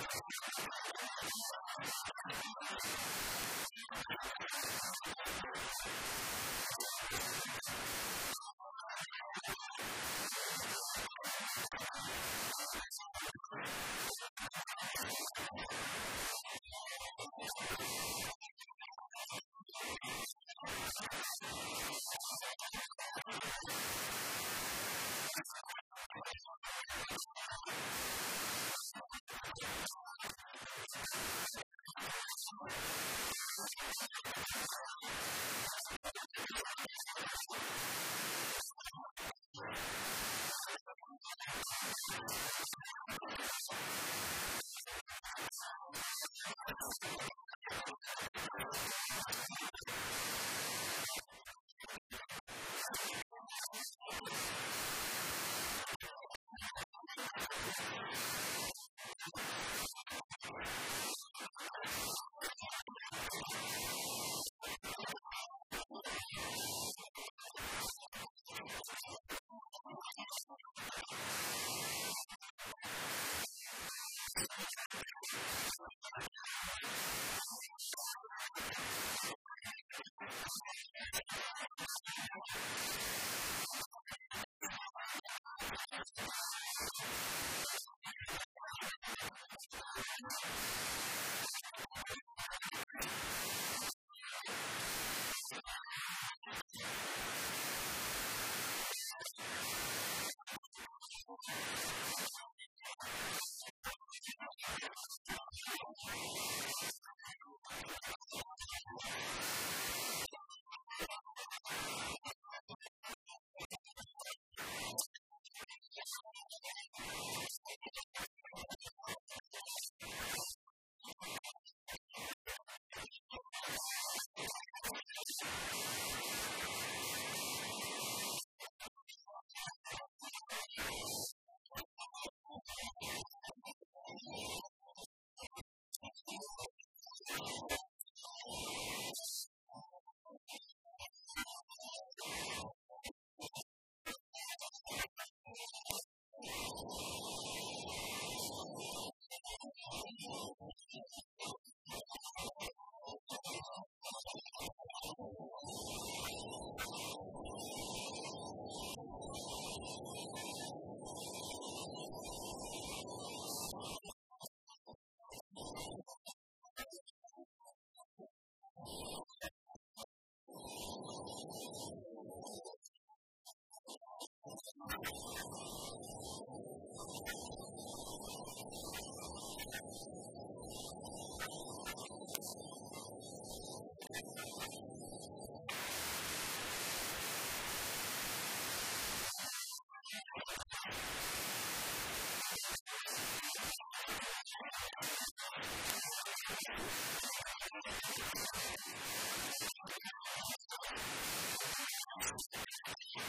you なぜなら。you 私たちは。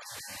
you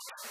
you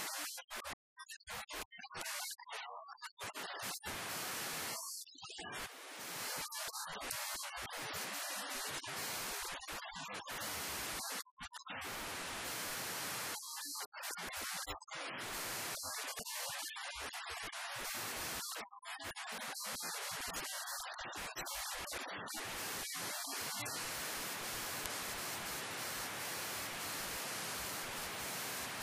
you